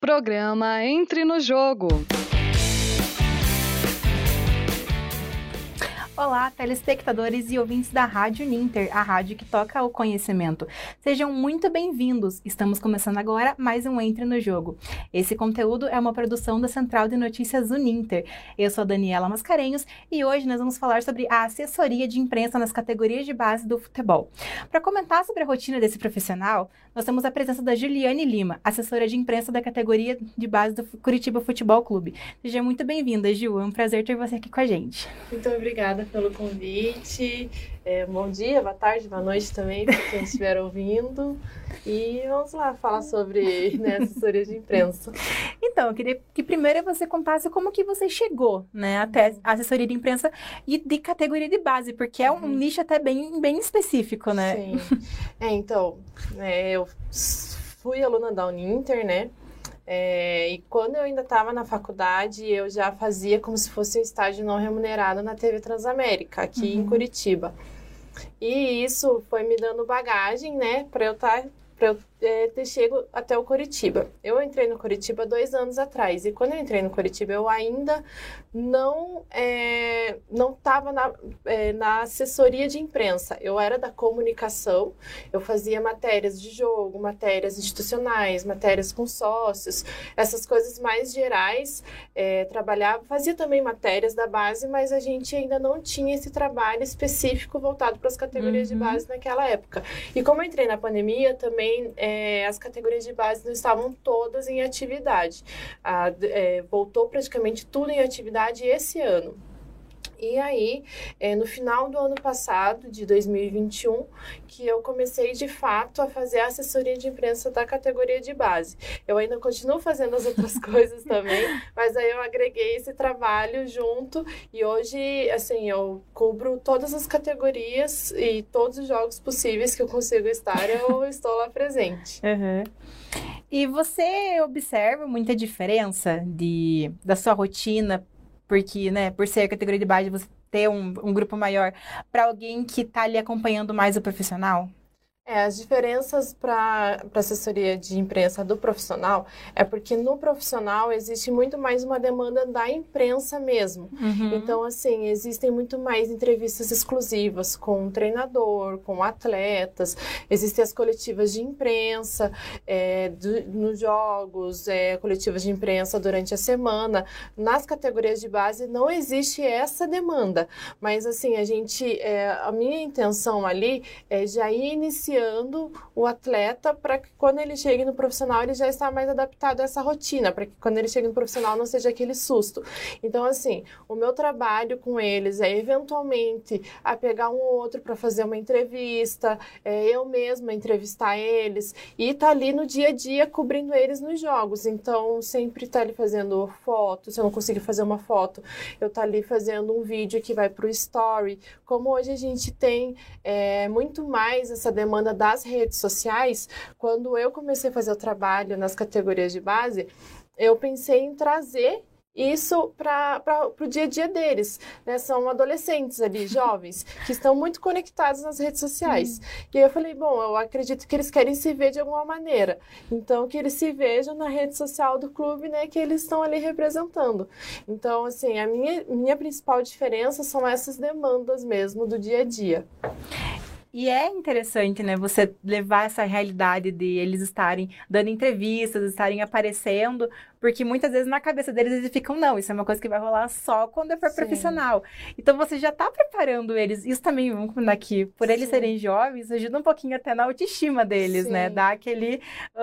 Programa Entre no Jogo. Olá, telespectadores e ouvintes da Rádio Ninter, a rádio que toca o conhecimento. Sejam muito bem-vindos. Estamos começando agora mais um Entre no Jogo. Esse conteúdo é uma produção da Central de Notícias Uninter. Eu sou Daniela Mascarenhos e hoje nós vamos falar sobre a assessoria de imprensa nas categorias de base do futebol. Para comentar sobre a rotina desse profissional, nós temos a presença da Juliane Lima, assessora de imprensa da categoria de base do Curitiba Futebol Clube. Seja muito bem-vinda, Ju. É um prazer ter você aqui com a gente. Muito obrigada pelo convite. É, bom dia, boa tarde, boa noite também para quem estiver ouvindo. E vamos lá falar sobre né, assessoria de imprensa. Então, eu queria que primeiro você contasse como que você chegou né, até a assessoria de imprensa e de categoria de base, porque é um uhum. nicho até bem, bem específico, né? Sim. É, então, é, eu fui aluna da Uninter, né? É, e quando eu ainda estava na faculdade, eu já fazia como se fosse um estágio não remunerado na TV Transamérica, aqui uhum. em Curitiba. E isso foi me dando bagagem, né, para eu estar tá para eu é, ter chego até o Curitiba. Eu entrei no Curitiba dois anos atrás e quando eu entrei no Curitiba eu ainda não é, não estava na, é, na assessoria de imprensa. Eu era da comunicação. Eu fazia matérias de jogo, matérias institucionais, matérias com sócios, essas coisas mais gerais. É, trabalhava, fazia também matérias da base, mas a gente ainda não tinha esse trabalho específico voltado para as categorias uhum. de base naquela época. E como eu entrei na pandemia também também é, as categorias de base não estavam todas em atividade. A, é, voltou praticamente tudo em atividade esse ano. E aí, é, no final do ano passado, de 2021, que eu comecei de fato a fazer a assessoria de imprensa da categoria de base. Eu ainda continuo fazendo as outras coisas também, mas aí eu agreguei esse trabalho junto e hoje, assim, eu cubro todas as categorias e todos os jogos possíveis que eu consigo estar, eu estou lá presente. Uhum. E você observa muita diferença de, da sua rotina porque, né, por ser categoria de base, você ter um, um grupo maior, para alguém que está ali acompanhando mais o profissional? É, as diferenças para a assessoria de imprensa do profissional é porque no profissional existe muito mais uma demanda da imprensa mesmo. Uhum. Então, assim, existem muito mais entrevistas exclusivas com o treinador, com atletas, existem as coletivas de imprensa é, do, nos jogos, é, coletivas de imprensa durante a semana. Nas categorias de base não existe essa demanda, mas assim, a gente, é, a minha intenção ali é já ir iniciando o atleta para que quando ele chegue no profissional ele já está mais adaptado a essa rotina, para que quando ele chegue no profissional não seja aquele susto. Então, assim, o meu trabalho com eles é eventualmente a pegar um ou outro para fazer uma entrevista, é, eu mesma entrevistar eles e tá ali no dia a dia cobrindo eles nos jogos. Então, sempre tá ali fazendo foto, se eu não conseguir fazer uma foto, eu tá ali fazendo um vídeo que vai para o story. Como hoje a gente tem é, muito mais essa demanda das redes sociais, quando eu comecei a fazer o trabalho nas categorias de base, eu pensei em trazer isso para o dia a dia deles. Né? São adolescentes ali, jovens, que estão muito conectados nas redes sociais. E aí eu falei, bom, eu acredito que eles querem se ver de alguma maneira. Então, que eles se vejam na rede social do clube, né, que eles estão ali representando. Então, assim, a minha, minha principal diferença são essas demandas mesmo do dia a dia. E é interessante, né, você levar essa realidade de eles estarem dando entrevistas, estarem aparecendo, porque muitas vezes na cabeça deles eles ficam, não, isso é uma coisa que vai rolar só quando eu for Sim. profissional. Então você já está preparando eles. Isso também, vamos combinar aqui, por eles Sim. serem jovens, ajuda um pouquinho até na autoestima deles, né, Sim. né? Dá aquele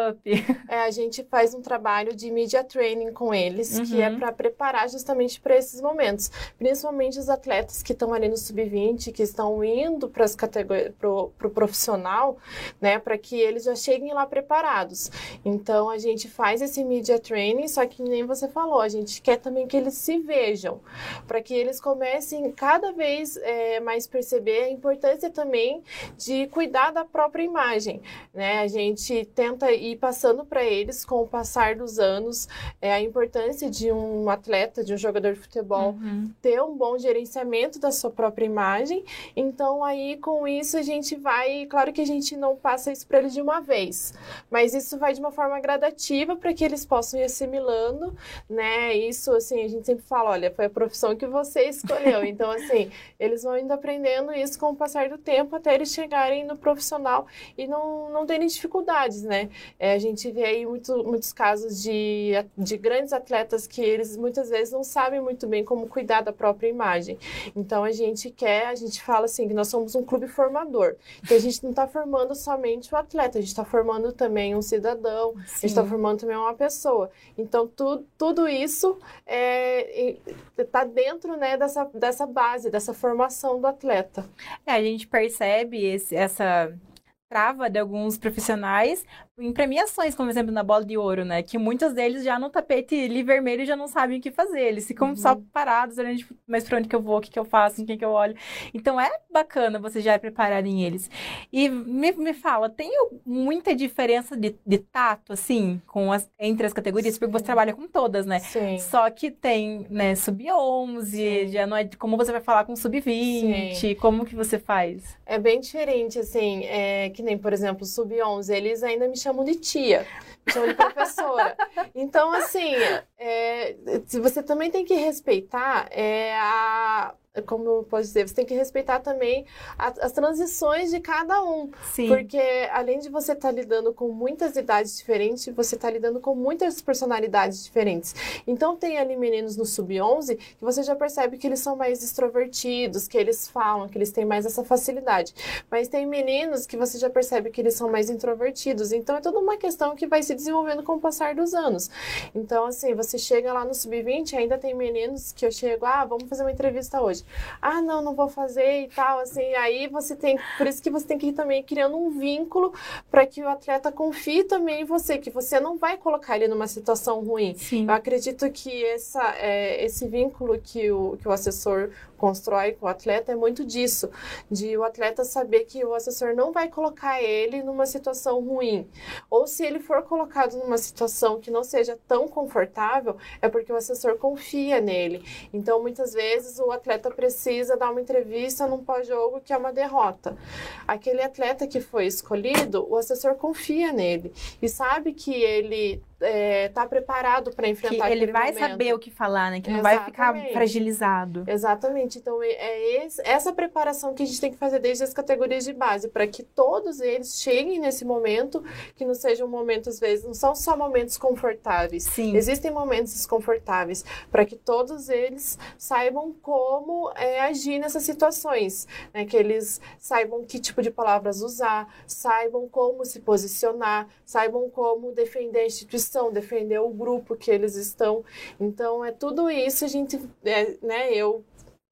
up. É, a gente faz um trabalho de media training com eles, uhum. que é uhum. para preparar justamente para esses momentos. Principalmente os atletas que estão ali no sub-20, que estão indo para as categorias, para o pro profissional, né, para que eles já cheguem lá preparados. Então a gente faz esse media training só que nem você falou, a gente quer também que eles se vejam, para que eles comecem cada vez é, mais perceber a importância também de cuidar da própria imagem, né? A gente tenta ir passando para eles com o passar dos anos é, a importância de um atleta, de um jogador de futebol uhum. ter um bom gerenciamento da sua própria imagem. Então aí com isso a gente gente vai, claro que a gente não passa isso para eles de uma vez, mas isso vai de uma forma gradativa para que eles possam ir assimilando, né? Isso, assim, a gente sempre fala, olha, foi a profissão que você escolheu. Então, assim, eles vão indo aprendendo isso com o passar do tempo até eles chegarem no profissional e não, não terem dificuldades, né? É, a gente vê aí muito, muitos casos de, de grandes atletas que eles muitas vezes não sabem muito bem como cuidar da própria imagem. Então, a gente quer, a gente fala assim, que nós somos um clube formador. Então, a gente não está formando somente o atleta, a gente está formando também um cidadão, Sim. a gente está formando também uma pessoa. Então, tu, tudo isso está é, tá dentro né, dessa, dessa base, dessa formação do atleta. É, a gente percebe esse, essa trava de alguns profissionais em premiações, como exemplo na bola de ouro, né? Que muitos deles já no tapete ali vermelho já não sabem o que fazer. Eles ficam uhum. só parados, olhando, tipo, mas pra onde que eu vou, o que que eu faço, em quem que eu olho. Então é bacana você já prepararem eles. E me, me fala, tem muita diferença de, de tato, assim, com as, entre as categorias? Sim. Porque você trabalha com todas, né? Sim. Só que tem, né, sub-11, já não é como você vai falar com sub-20, como que você faz? É bem diferente, assim, é, que nem, por exemplo, sub-11, eles ainda me chamam de tia, me chamam de professora. então, assim, é, você também tem que respeitar é, a como eu posso dizer, você tem que respeitar também a, as transições de cada um. Sim. Porque além de você estar tá lidando com muitas idades diferentes, você está lidando com muitas personalidades diferentes. Então tem ali meninos no sub-11 que você já percebe que eles são mais extrovertidos, que eles falam, que eles têm mais essa facilidade. Mas tem meninos que você já percebe que eles são mais introvertidos. Então é toda uma questão que vai se desenvolvendo com o passar dos anos. Então assim, você chega lá no sub-20, ainda tem meninos que eu chego, ah, vamos fazer uma entrevista hoje ah, não, não vou fazer e tal, assim, aí você tem, por isso que você tem que ir também criando um vínculo para que o atleta confie também em você, que você não vai colocar ele numa situação ruim. Sim. Eu acredito que essa, é, esse vínculo que o, que o assessor constrói com o atleta é muito disso, de o atleta saber que o assessor não vai colocar ele numa situação ruim. Ou se ele for colocado numa situação que não seja tão confortável, é porque o assessor confia nele. Então, muitas vezes o atleta precisa dar uma entrevista num pós-jogo que é uma derrota. Aquele atleta que foi escolhido, o assessor confia nele e sabe que ele é, preparado para enfrentar que ele vai momento. saber o que falar, né? Que não vai ficar fragilizado. Exatamente. Então é, é esse, essa preparação que a gente tem que fazer desde as categorias de base para que todos eles cheguem nesse momento que não sejam momentos às vezes não são só momentos confortáveis. Sim. Existem momentos desconfortáveis para que todos eles saibam como é, agir nessas situações, né? Que eles saibam que tipo de palavras usar, saibam como se posicionar, saibam como defender a instituição defender o grupo que eles estão. Então, é tudo isso a gente, é, né, eu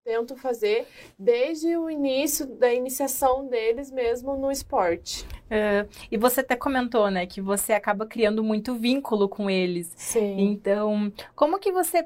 tento fazer desde o início da iniciação deles mesmo no esporte. Uh, e você até comentou, né, que você acaba criando muito vínculo com eles. Sim. Então, como que você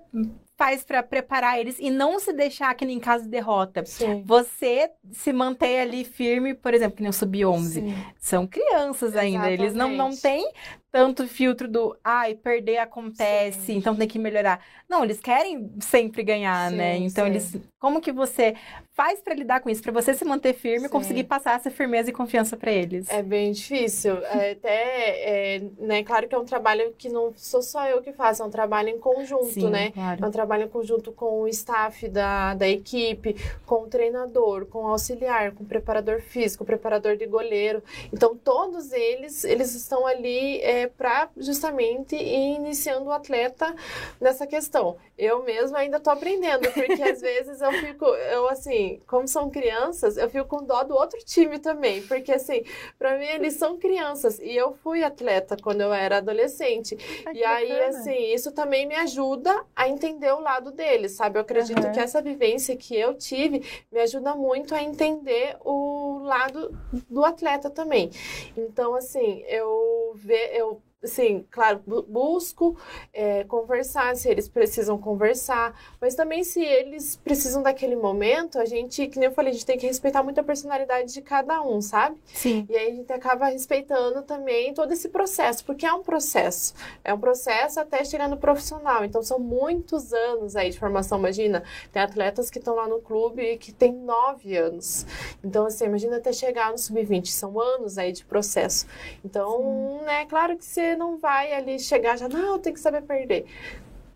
faz para preparar eles e não se deixar aqui em caso de derrota. Sim. Você se mantém ali firme, por exemplo, que nem o sub-11. São crianças ainda, Exatamente. eles não, não têm tanto filtro do ai, perder acontece, sim. então tem que melhorar. Não, eles querem sempre ganhar, sim, né? Então eles. Como que você faz para lidar com isso? Para você se manter firme e conseguir passar essa firmeza e confiança para eles? É bem difícil. É, até, é, né? Claro que é um trabalho que não sou só eu que faço, é um trabalho em conjunto, né? Claro. É um trabalho em conjunto com o staff da, da equipe, com o treinador, com o auxiliar, com o preparador físico, o preparador de goleiro. Então, todos eles, eles estão ali. É, para justamente ir iniciando o atleta nessa questão. Eu mesma ainda estou aprendendo, porque às vezes eu fico, eu assim, como são crianças, eu fico com dó do outro time também, porque assim, para mim eles são crianças e eu fui atleta quando eu era adolescente. Ai, e aí, bacana. assim, isso também me ajuda a entender o lado deles, sabe? Eu acredito uhum. que essa vivência que eu tive me ajuda muito a entender o lado do atleta também. Então, assim, eu, ve, eu assim, claro, busco é, conversar, se eles precisam conversar, mas também se eles precisam daquele momento, a gente, que nem eu falei, a gente tem que respeitar muito a personalidade de cada um, sabe? Sim. E aí a gente acaba respeitando também todo esse processo, porque é um processo, é um processo até chegar no profissional, então são muitos anos aí de formação, imagina, tem atletas que estão lá no clube que tem nove anos, então assim, imagina até chegar no sub-20, são anos aí de processo, então, Sim. né, claro que você não vai ali chegar já, não, tem que saber perder.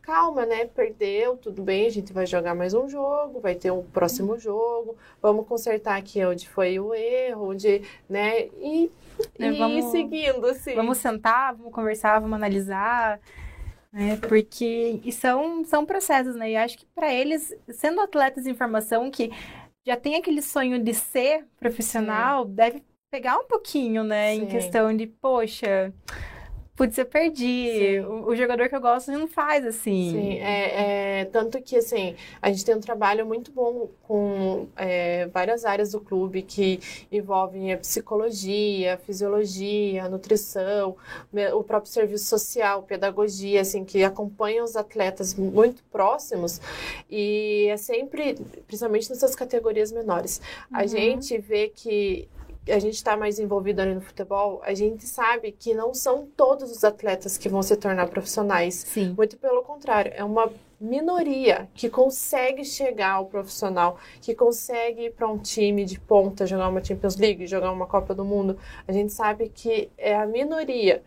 Calma, né? Perdeu, tudo bem, a gente vai jogar mais um jogo, vai ter um próximo jogo, vamos consertar aqui onde foi o erro, onde, né? E, é, e vamos, seguindo, assim. Vamos sentar, vamos conversar, vamos analisar né? Porque e são, são processos, né? E acho que para eles, sendo atletas em formação que já tem aquele sonho de ser profissional, Sim. deve pegar um pouquinho, né? Sim. Em questão de, poxa, putz, eu perdi. O, o, jogador que eu gosto não faz assim. Sim, é, é, tanto que assim, a gente tem um trabalho muito bom com é, várias áreas do clube que envolvem a psicologia, a fisiologia, a nutrição, o próprio serviço social, pedagogia, assim, que acompanham os atletas muito próximos e é sempre, principalmente nessas categorias menores. Uhum. A gente vê que a gente está mais envolvido ali no futebol, a gente sabe que não são todos os atletas que vão se tornar profissionais. Sim. Muito pelo contrário, é uma minoria que consegue chegar ao profissional, que consegue ir para um time de ponta, jogar uma Champions League, jogar uma Copa do Mundo. A gente sabe que é a minoria.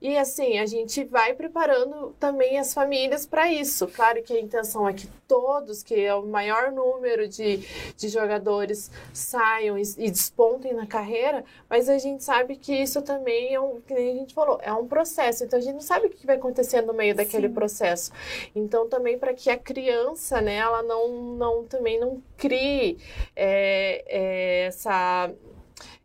E assim, a gente vai preparando também as famílias para isso. Claro que a intenção é que todos, que é o maior número de, de jogadores, saiam e, e despontem na carreira, mas a gente sabe que isso também é um, que a gente falou, é um processo. Então a gente não sabe o que vai acontecer no meio daquele Sim. processo. Então também para que a criança, né, ela não, não também não crie é, é, essa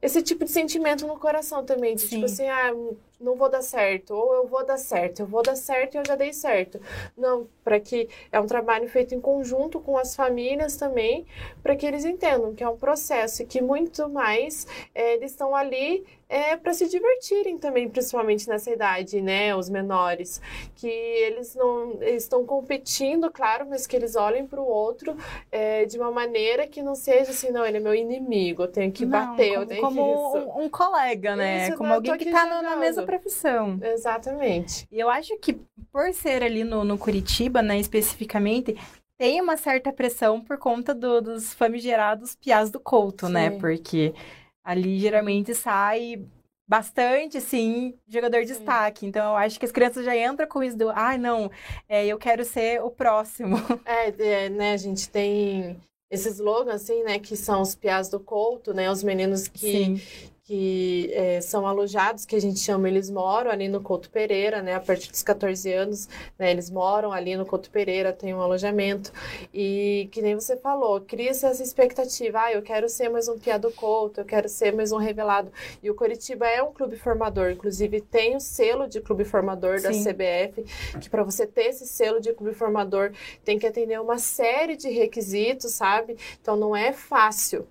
esse tipo de sentimento no coração também, de tipo Sim. tipo assim, ah, não vou dar certo, ou eu vou dar certo, eu vou dar certo e eu já dei certo. Não, para que é um trabalho feito em conjunto com as famílias também, para que eles entendam que é um processo e que muito mais é, eles estão ali é, para se divertirem também, principalmente nessa idade, né, os menores, que eles não eles estão competindo, claro, mas que eles olhem para o outro é, de uma maneira que não seja assim, não, ele é meu inimigo, eu tenho que não, bater, como, eu tenho como que um, um, colega, né, isso, como alguém que está na mesma profissão. Exatamente. E eu acho que por ser ali no, no Curitiba, né, especificamente, tem uma certa pressão por conta do, dos famigerados piás do Couto, né? Sim. né? Porque ali geralmente sai bastante, assim, jogador de Sim. destaque. Então, eu acho que as crianças já entram com isso do, ah, não, é, eu quero ser o próximo. É, é, né, a gente tem esses slogans, assim, né, que são os piás do Couto, né, os meninos que, que é, são alojados, que a gente chama, eles moram ali no Couto Pereira, né? A partir dos 14 anos, né? Eles moram ali no Couto Pereira, tem um alojamento. E que nem você falou, cria-se essa expectativa. Ah, eu quero ser mais um piado Couto, eu quero ser mais um revelado. E o Coritiba é um clube formador, inclusive tem o selo de clube formador da Sim. CBF, que para você ter esse selo de clube formador, tem que atender uma série de requisitos, sabe? Então não é fácil.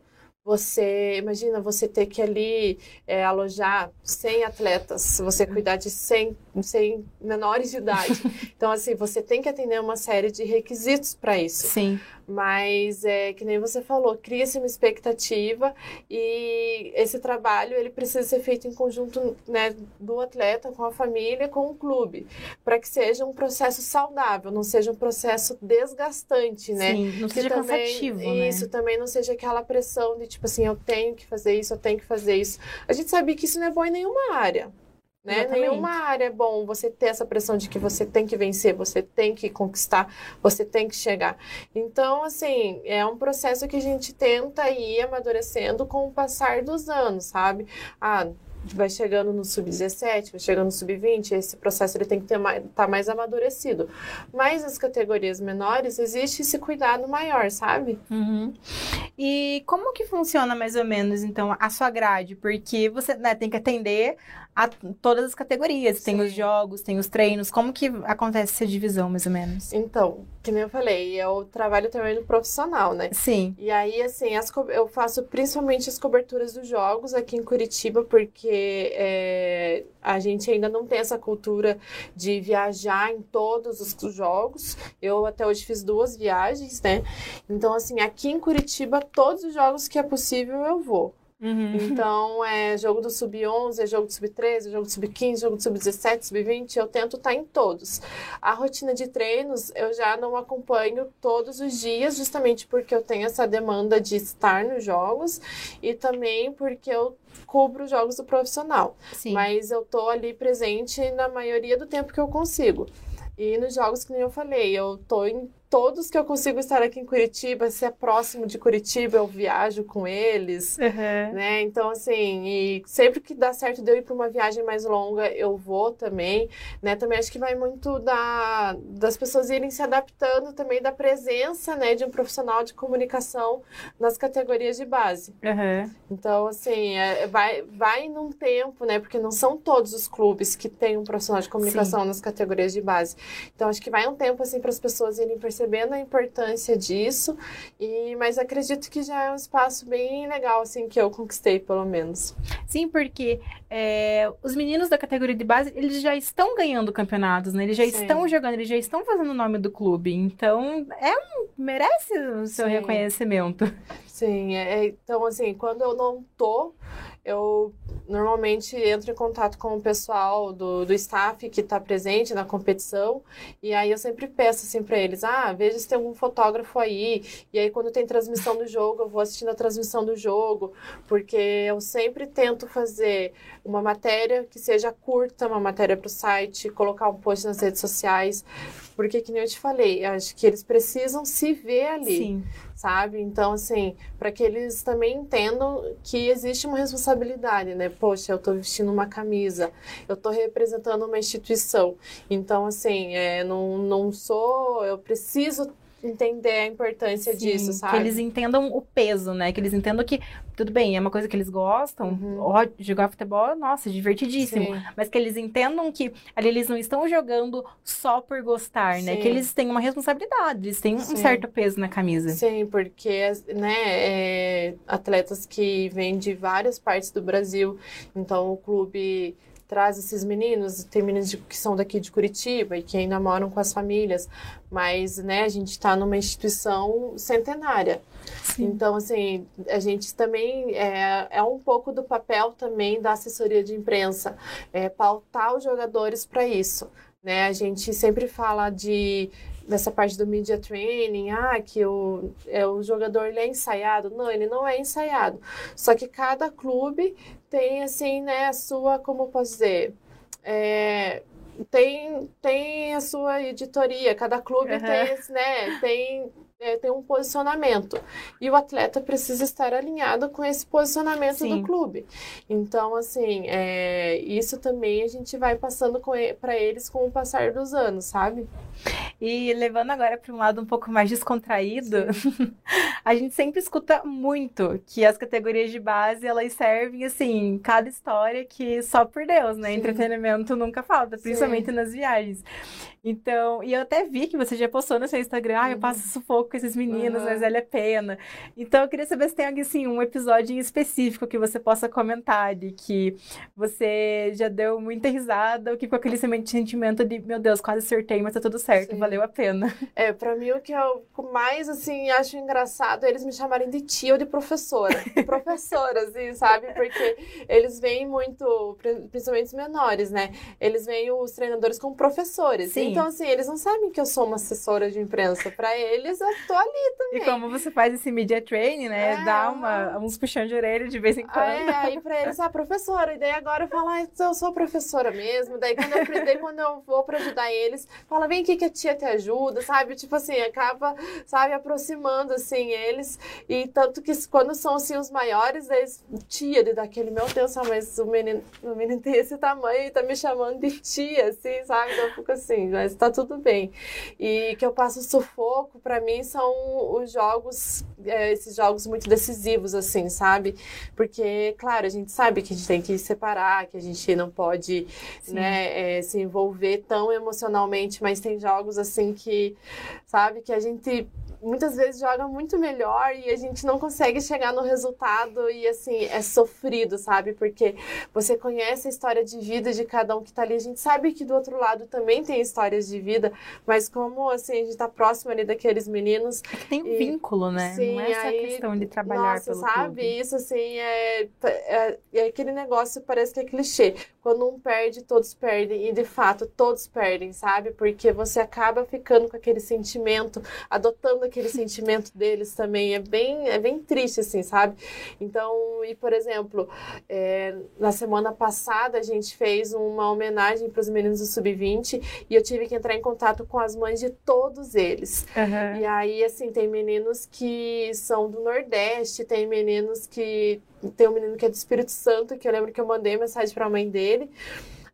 Você, imagina você ter que ali é, alojar 100 atletas, você cuidar de 100, 100 menores de idade. Então, assim, você tem que atender uma série de requisitos para isso. Sim. Mas, é, que nem você falou, cria-se uma expectativa e esse trabalho, ele precisa ser feito em conjunto, né, do atleta com a família, com o clube, para que seja um processo saudável, não seja um processo desgastante, né? Sim, não seja também, cansativo, né? Isso, também não seja aquela pressão de, tipo assim, eu tenho que fazer isso, eu tenho que fazer isso. A gente sabe que isso não é bom em nenhuma área. Né? Exatamente. Nenhuma área é bom você ter essa pressão de que você tem que vencer, você tem que conquistar, você tem que chegar. Então, assim, é um processo que a gente tenta ir amadurecendo com o passar dos anos, sabe? Ah, vai chegando no sub-17, vai chegando no sub-20, esse processo ele tem que estar mais, tá mais amadurecido. Mas nas categorias menores existe esse cuidado maior, sabe? Uhum. E como que funciona mais ou menos, então, a sua grade? Porque você né, tem que atender a todas as categorias. Tem os jogos, tem os treinos. Como que acontece essa divisão, mais ou menos? Então, que nem eu falei, eu trabalho também no profissional, né? Sim. E aí, assim, as, eu faço principalmente as coberturas dos jogos aqui em Curitiba, porque é, a gente ainda não tem essa cultura de viajar em todos os jogos. Eu até hoje fiz duas viagens, né? Então, assim, aqui em Curitiba, todos os jogos que é possível eu vou. Uhum. Então, é jogo do sub-11, é jogo do sub-13, jogo do sub-15, jogo do sub-17, sub-20, eu tento estar em todos. A rotina de treinos eu já não acompanho todos os dias, justamente porque eu tenho essa demanda de estar nos jogos e também porque eu cubro os jogos do profissional. Sim. Mas eu tô ali presente na maioria do tempo que eu consigo. E nos jogos que nem eu falei, eu tô em todos que eu consigo estar aqui em Curitiba, se é próximo de Curitiba, eu viajo com eles, uhum. né? Então, assim, e sempre que dá certo de eu ir para uma viagem mais longa, eu vou também, né? Também acho que vai muito da, das pessoas irem se adaptando também da presença, né, de um profissional de comunicação nas categorias de base. Uhum. Então, assim, é, vai, vai num tempo, né? Porque não são todos os clubes que têm um profissional de comunicação Sim. nas categorias de base. Então, acho que vai um tempo, assim, para as pessoas irem percebendo percebendo a importância disso, e mas acredito que já é um espaço bem legal, assim, que eu conquistei, pelo menos. Sim, porque é, os meninos da categoria de base, eles já estão ganhando campeonatos, né? Eles já Sim. estão jogando, eles já estão fazendo o nome do clube. Então, é um, merece o seu Sim. reconhecimento. Sim, é, então, assim, quando eu não tô eu normalmente entro em contato com o pessoal do, do staff que está presente na competição e aí eu sempre peço assim para eles, ah, veja se tem algum fotógrafo aí e aí quando tem transmissão do jogo eu vou assistindo a transmissão do jogo porque eu sempre tento fazer uma matéria que seja curta, uma matéria para o site, colocar um post nas redes sociais, porque que nem eu te falei, acho que eles precisam se ver ali. Sim sabe? Então, assim, para que eles também entendam que existe uma responsabilidade, né? Poxa, eu estou vestindo uma camisa, eu estou representando uma instituição. Então, assim, é, não, não sou, eu preciso entender a importância Sim, disso, sabe? Que eles entendam o peso, né? Que eles entendam que, tudo bem, é uma coisa que eles gostam. Uhum. Jogar futebol, nossa, divertidíssimo. Sim. Mas que eles entendam que ali eles não estão jogando só por gostar, né? Que eles têm uma responsabilidade, eles têm Sim. um certo peso na camisa. Sim, porque, né, é, atletas que vêm de várias partes do Brasil, então o clube traz esses meninos, tem meninos de, que são daqui de Curitiba e que ainda moram com as famílias, mas, né, a gente está numa instituição centenária. Sim. Então, assim, a gente também é, é um pouco do papel também da assessoria de imprensa, é pautar os jogadores para isso. Né? A gente sempre fala de nessa parte do media training, ah, que o, é, o jogador ele é ensaiado. Não, ele não é ensaiado. Só que cada clube tem, assim, né, a sua, como posso dizer, é, tem, tem a sua editoria, cada clube uhum. tem, né, tem é, tem um posicionamento. E o atleta precisa estar alinhado com esse posicionamento Sim. do clube. Então, assim, é, isso também a gente vai passando para eles com o passar dos anos, sabe? E levando agora para um lado um pouco mais descontraído, a gente sempre escuta muito que as categorias de base elas servem assim, cada história que só por Deus, né? Sim. Entretenimento nunca falta, principalmente Sim. nas viagens. Então, e eu até vi que você já postou no seu Instagram, ah, eu passo uhum. Sufoco com esses meninos, uhum. mas vale a pena. Então, eu queria saber se tem assim, um episódio em específico que você possa comentar, de que você já deu muita risada, ou que com aquele sentimento de, meu Deus, quase acertei, mas tá tudo certo, Sim. valeu a pena. É, pra mim o que eu mais, assim, acho engraçado é eles me chamarem de tia ou de professora. professora, assim, sabe? Porque eles veem muito, principalmente os menores, né? Eles veem os treinadores como professores. Sim. Então, assim, eles não sabem que eu sou uma assessora de imprensa. Para eles, eu tô ali também. E como você faz esse media training, né? É, Dá uma, uns puxão de orelha de vez em quando. É, aí pra eles, ah, professora. E daí agora eu falo, ah, eu sou professora mesmo. Daí quando eu, daí, quando eu vou pra ajudar eles, fala, vem aqui que a tia te ajuda, sabe? Tipo assim, acaba, sabe, aproximando, assim, eles. E tanto que quando são, assim, os maiores, eles, tia, de daquele, meu Deus, mas o menino, o menino tem esse tamanho e tá me chamando de tia, assim, sabe? Então eu fico assim, mas tá tudo bem. E que eu passo sufoco, para mim, são os jogos é, esses jogos muito decisivos, assim, sabe? Porque, claro, a gente sabe que a gente tem que separar, que a gente não pode, né, é, se envolver tão emocionalmente, mas tem jogos, assim, que, sabe, que a gente muitas vezes joga muito melhor e a gente não consegue chegar no resultado e assim, é sofrido, sabe? Porque você conhece a história de vida de cada um que tá ali. A gente sabe que do outro lado também tem histórias de vida, mas como assim, a gente tá próximo ali daqueles meninos. É que tem um e, vínculo, né? Sim, não é só aí, questão de trabalhar nossa, pelo sabe? Clube. Isso assim é, é, é aquele negócio parece que é clichê. Quando um perde, todos perdem. E de fato, todos perdem, sabe? Porque você acaba ficando com aquele sentimento, adotando aquele sentimento deles também. É bem, é bem triste, assim, sabe? Então, e por exemplo, é, na semana passada a gente fez uma homenagem para os meninos do Sub-20 e eu tive que entrar em contato com as mães de todos eles. Uhum. E aí, assim, tem meninos que são do Nordeste, tem meninos que tem um menino que é do Espírito Santo, que eu lembro que eu mandei mensagem para a mãe dele.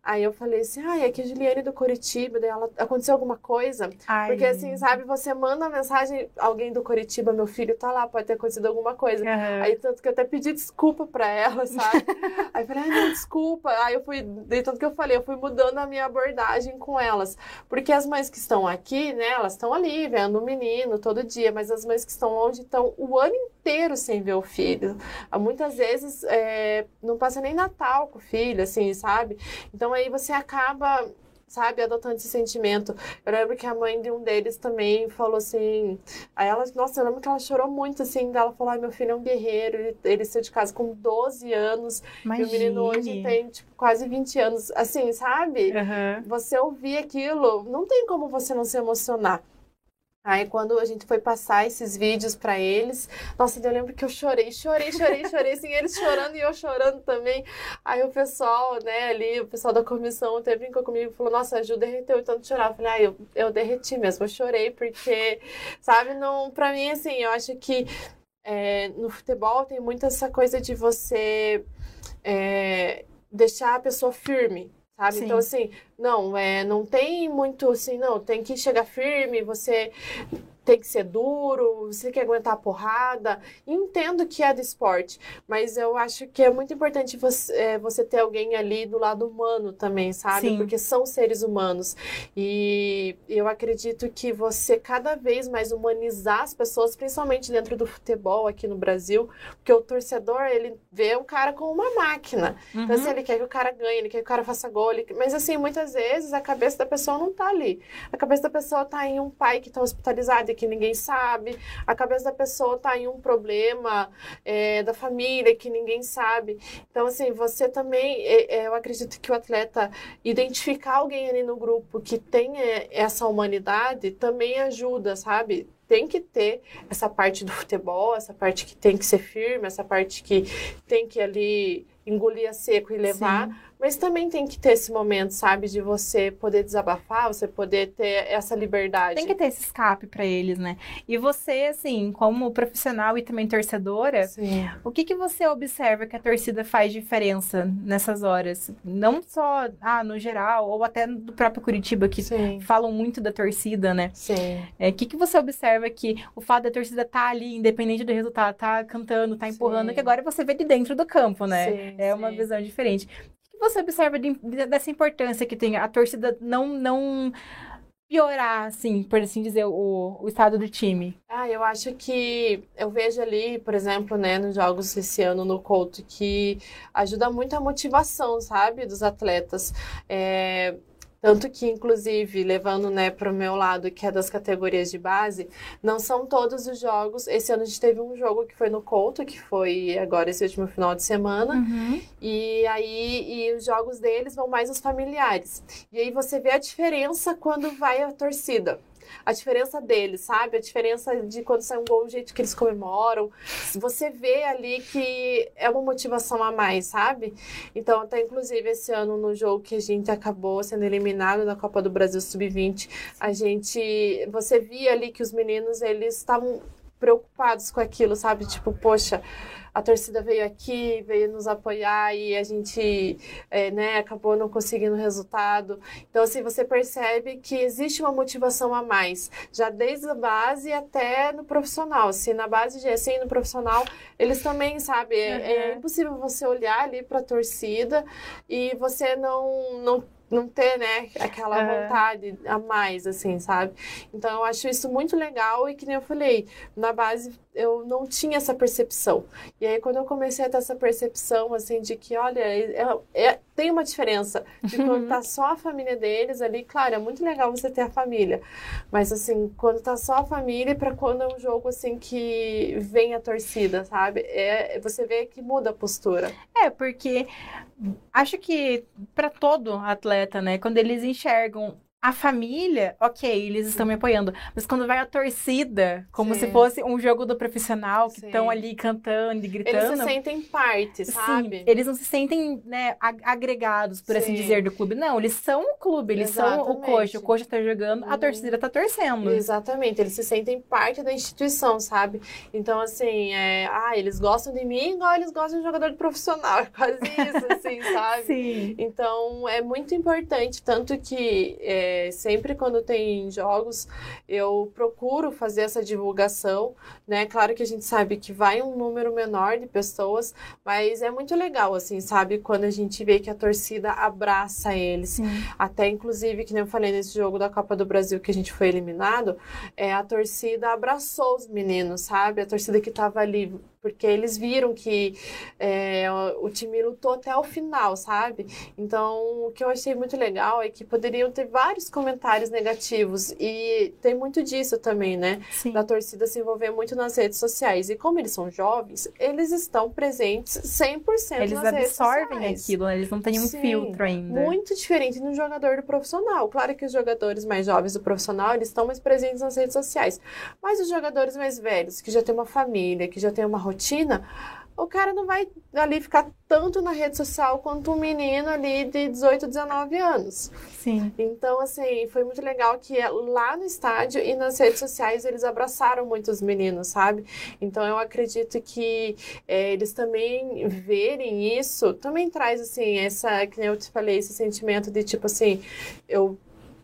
Aí eu falei assim, ai, ah, é que a Juliane do Curitiba, daí ela, aconteceu alguma coisa? Ai. Porque assim, sabe, você manda uma mensagem, alguém do Curitiba, meu filho tá lá, pode ter acontecido alguma coisa. Uhum. Aí tanto que eu até pedi desculpa pra ela, sabe? aí eu falei, ai, não, desculpa. Aí eu fui, daí tanto que eu falei, eu fui mudando a minha abordagem com elas. Porque as mães que estão aqui, né, elas estão ali vendo o menino todo dia, mas as mães que estão longe estão o ano inteiro sem ver o filho. Muitas vezes é, não passa nem Natal com o filho, assim, sabe? Então então aí você acaba sabe, adotando esse sentimento. Eu lembro que a mãe de um deles também falou assim, aí ela, nossa, eu lembro que ela chorou muito, assim, ela falou, ai, meu filho é um guerreiro, ele, ele saiu de casa com 12 anos, Imagine. e o menino hoje tem, tipo, quase 20 anos, assim, sabe? Uhum. Você ouvir aquilo, não tem como você não se emocionar. Aí quando a gente foi passar esses vídeos para eles, nossa, eu lembro que eu chorei, chorei, chorei, chorei, assim, eles chorando e eu chorando também. Aí o pessoal, né, ali, o pessoal da comissão até brincou comigo e falou, nossa, a Ju derreteu tanto chorar. Eu falei, ah, eu, eu derreti mesmo, eu chorei porque, sabe, não, pra mim, assim, eu acho que é, no futebol tem muito essa coisa de você é, deixar a pessoa firme, sabe? Sim. Então, assim, não, é, não tem muito assim, não, tem que chegar firme, você tem que ser duro, você tem que aguentar a porrada. Entendo que é do esporte, mas eu acho que é muito importante você, é, você ter alguém ali do lado humano também, sabe? Sim. Porque são seres humanos. E eu acredito que você cada vez mais humanizar as pessoas, principalmente dentro do futebol aqui no Brasil, porque o torcedor, ele vê o cara como uma máquina. Uhum. Então, assim, ele quer que o cara ganhe, ele quer que o cara faça gol. Ele... Mas, assim, muitas vezes a cabeça da pessoa não tá ali. A cabeça da pessoa tá em um pai que tá hospitalizado e que ninguém sabe. A cabeça da pessoa tá em um problema é, da família que ninguém sabe. Então, assim, você também, é, é, eu acredito que o atleta identificar alguém ali no grupo que tem essa humanidade também ajuda, sabe? tem que ter essa parte do futebol, essa parte que tem que ser firme, essa parte que tem que ali engolir a seco e levar. Sim. Mas também tem que ter esse momento, sabe, de você poder desabafar, você poder ter essa liberdade. Tem que ter esse escape para eles, né? E você, assim, como profissional e também torcedora, Sim. o que que você observa que a torcida faz diferença nessas horas? Não só, ah, no geral, ou até do próprio Curitiba, que Sim. falam muito da torcida, né? Sim. É, o que que você observa que o fato da torcida tá ali, independente do resultado, tá cantando, tá empurrando, Sim. que agora você vê de dentro do campo, né? Sim, é uma visão diferente você observa de, dessa importância que tem a torcida não não piorar, assim, por assim dizer, o, o estado do time? Ah, eu acho que eu vejo ali, por exemplo, né, nos jogos esse ano no Couto, que ajuda muito a motivação, sabe, dos atletas. É, tanto que, inclusive, levando né, para o meu lado, que é das categorias de base, não são todos os jogos. Esse ano a gente teve um jogo que foi no Couto, que foi agora esse último final de semana. Uhum. E aí e os jogos deles vão mais os familiares. E aí você vê a diferença quando vai a torcida a diferença deles, sabe? A diferença de quando sai um gol, o jeito que eles comemoram. Você vê ali que é uma motivação a mais, sabe? Então, até inclusive esse ano no jogo que a gente acabou sendo eliminado da Copa do Brasil Sub-20, a gente. Você via ali que os meninos, eles estavam preocupados com aquilo, sabe? Tipo, poxa, a torcida veio aqui, veio nos apoiar e a gente é, né, acabou não conseguindo resultado. Então, assim, você percebe que existe uma motivação a mais, já desde a base até no profissional. Se na base de assim, no profissional, eles também, sabe, é, uhum. é impossível você olhar ali para a torcida e você não, não não ter, né, aquela vontade a mais, assim, sabe? Então eu acho isso muito legal e que nem eu falei, na base eu não tinha essa percepção. E aí quando eu comecei a ter essa percepção, assim, de que, olha, é, é tem uma diferença de quando tá só a família deles ali, claro, é muito legal você ter a família, mas assim, quando tá só a família para quando é um jogo assim que vem a torcida, sabe? É, você vê que muda a postura. É, porque acho que para todo atleta, né, quando eles enxergam a família, ok, eles estão me apoiando. Mas quando vai a torcida, como Sim. se fosse um jogo do profissional, que estão ali cantando e gritando. Eles se sentem parte, sabe? Sim, eles não se sentem, né, agregados, por assim Sim. assim dizer, do clube. Não, eles são o clube, eles Exatamente. são o coach. O coach tá jogando, a torcida tá torcendo. Exatamente, eles se sentem parte da instituição, sabe? Então, assim, é, ah, eles gostam de mim igual eles gostam de jogador de profissional. É quase isso, assim, sabe? Sim. Então, é muito importante, tanto que. É, é, sempre quando tem jogos, eu procuro fazer essa divulgação, né? Claro que a gente sabe que vai um número menor de pessoas, mas é muito legal, assim, sabe? Quando a gente vê que a torcida abraça eles. Sim. Até, inclusive, que nem eu falei nesse jogo da Copa do Brasil que a gente foi eliminado, é, a torcida abraçou os meninos, sabe? A torcida que estava ali porque eles viram que é, o time lutou até o final, sabe? Então, o que eu achei muito legal é que poderiam ter vários comentários negativos e tem muito disso também, né? Sim. Da torcida se envolver muito nas redes sociais. E como eles são jovens, eles estão presentes 100% eles nas redes sociais. Eles absorvem aquilo, né? eles não têm um Sim, filtro ainda. Muito diferente no jogador do profissional. Claro que os jogadores mais jovens do profissional, eles estão mais presentes nas redes sociais. Mas os jogadores mais velhos, que já têm uma família, que já têm uma rotina, o cara não vai ali ficar tanto na rede social quanto um menino ali de 18, 19 anos. Sim. Então, assim, foi muito legal que lá no estádio e nas redes sociais eles abraçaram muitos meninos, sabe? Então, eu acredito que é, eles também verem isso, também traz, assim, essa, que eu te falei, esse sentimento de tipo assim, eu,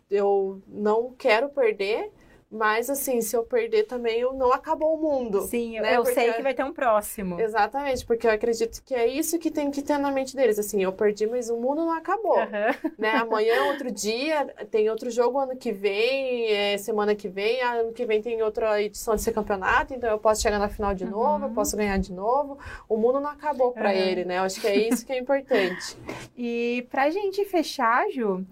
eu não quero perder, mas, assim, se eu perder também, eu não acabou o mundo. Sim, né? eu porque... sei que vai ter um próximo. Exatamente, porque eu acredito que é isso que tem que ter na mente deles. Assim, eu perdi, mas o mundo não acabou. Uhum. Né? Amanhã é outro dia, tem outro jogo ano que vem, é semana que vem, ano que vem tem outra edição desse campeonato, então eu posso chegar na final de novo, uhum. eu posso ganhar de novo. O mundo não acabou para uhum. ele, né? Eu acho que é isso que é importante. e pra gente fechar, Ju,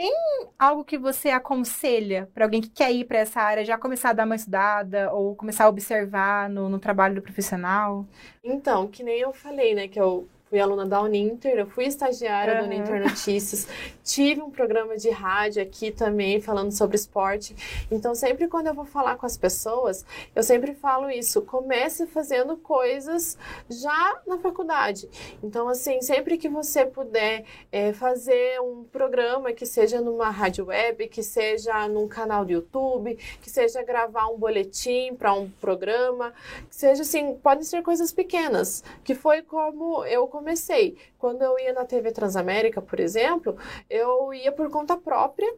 tem algo que você aconselha para alguém que quer ir para essa área, já começar a dar uma estudada ou começar a observar no, no trabalho do profissional? Então, que nem eu falei, né, que eu fui aluna da Uninter, eu fui estagiária uhum. da Uninter Notícias, tive um programa de rádio aqui também falando sobre esporte. Então, sempre quando eu vou falar com as pessoas, eu sempre falo isso: comece fazendo coisas já na faculdade. Então, assim, sempre que você puder é, fazer um programa que seja numa rádio web, que seja num canal do YouTube, que seja gravar um boletim para um programa, que seja assim, podem ser coisas pequenas, que foi como eu comecei. Quando eu ia na TV Transamérica, por exemplo, eu ia por conta própria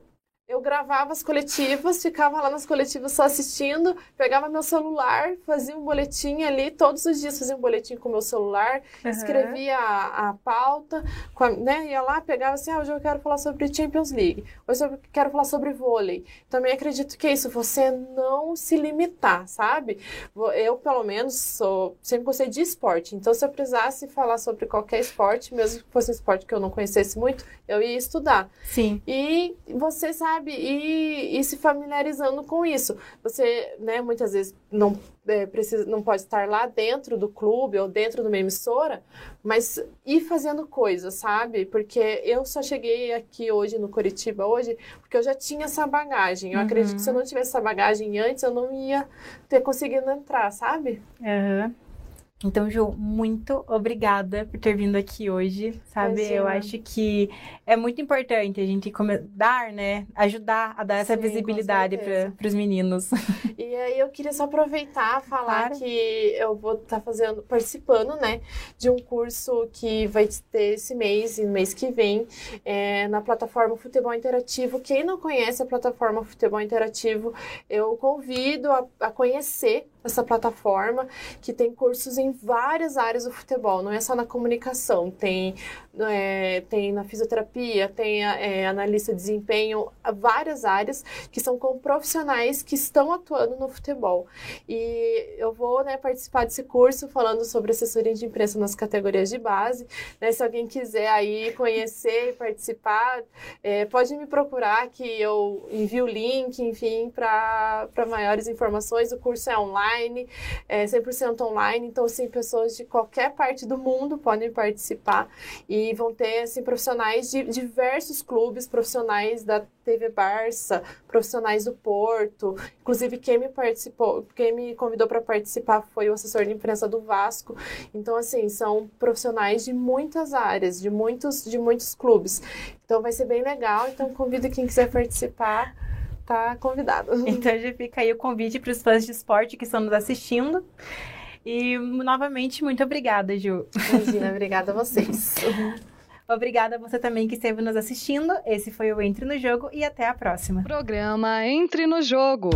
eu gravava as coletivas, ficava lá nas coletivas só assistindo, pegava meu celular, fazia um boletim ali, todos os dias fazia um boletim com meu celular, uhum. escrevia a, a pauta, a, né, ia lá, pegava assim, ah, hoje eu quero falar sobre Champions League, hoje eu quero falar sobre vôlei. Também acredito que é isso, você não se limitar, sabe? Eu, pelo menos, sou, sempre gostei de esporte, então se eu precisasse falar sobre qualquer esporte, mesmo que fosse um esporte que eu não conhecesse muito, eu ia estudar. Sim. E você sabe sabe? E, e se familiarizando com isso. Você, né, muitas vezes não é, precisa, não pode estar lá dentro do clube ou dentro de uma emissora, mas ir fazendo coisas, sabe? Porque eu só cheguei aqui hoje no Curitiba hoje porque eu já tinha essa bagagem. Eu uhum. acredito que se eu não tivesse essa bagagem antes, eu não ia ter conseguido entrar, sabe? Uhum. Então, Ju, muito obrigada por ter vindo aqui hoje, sabe? Imagina. Eu acho que é muito importante a gente dar, né? Ajudar a dar essa Sim, visibilidade para os meninos. E aí eu queria só aproveitar falar claro. que eu vou estar tá fazendo, participando, né, de um curso que vai ter esse mês e no mês que vem é, na plataforma Futebol Interativo. Quem não conhece a plataforma Futebol Interativo, eu convido a, a conhecer essa plataforma que tem cursos em várias áreas do futebol, não é só na comunicação, tem, é, tem na fisioterapia, tem é, analista de desempenho, várias áreas que são com profissionais que estão atuando no futebol. E eu vou né, participar desse curso falando sobre assessoria de imprensa nas categorias de base. Né, se alguém quiser aí conhecer e participar, é, pode me procurar que eu envio o link, enfim, para maiores informações. O curso é online online, é 100% online, então, assim, pessoas de qualquer parte do mundo podem participar e vão ter, assim, profissionais de diversos clubes, profissionais da TV Barça, profissionais do Porto, inclusive quem me participou, quem me convidou para participar foi o assessor de imprensa do Vasco. Então assim, são profissionais de muitas áreas, de muitos de muitos clubes. Então vai ser bem legal, então convido quem quiser participar tá convidado. Então já fica aí o convite para os fãs de esporte que estão nos assistindo. E novamente, muito obrigada, Ju. Imagina, obrigada a vocês. Obrigada a você também que esteve nos assistindo. Esse foi o Entre no Jogo e até a próxima. Programa Entre no Jogo.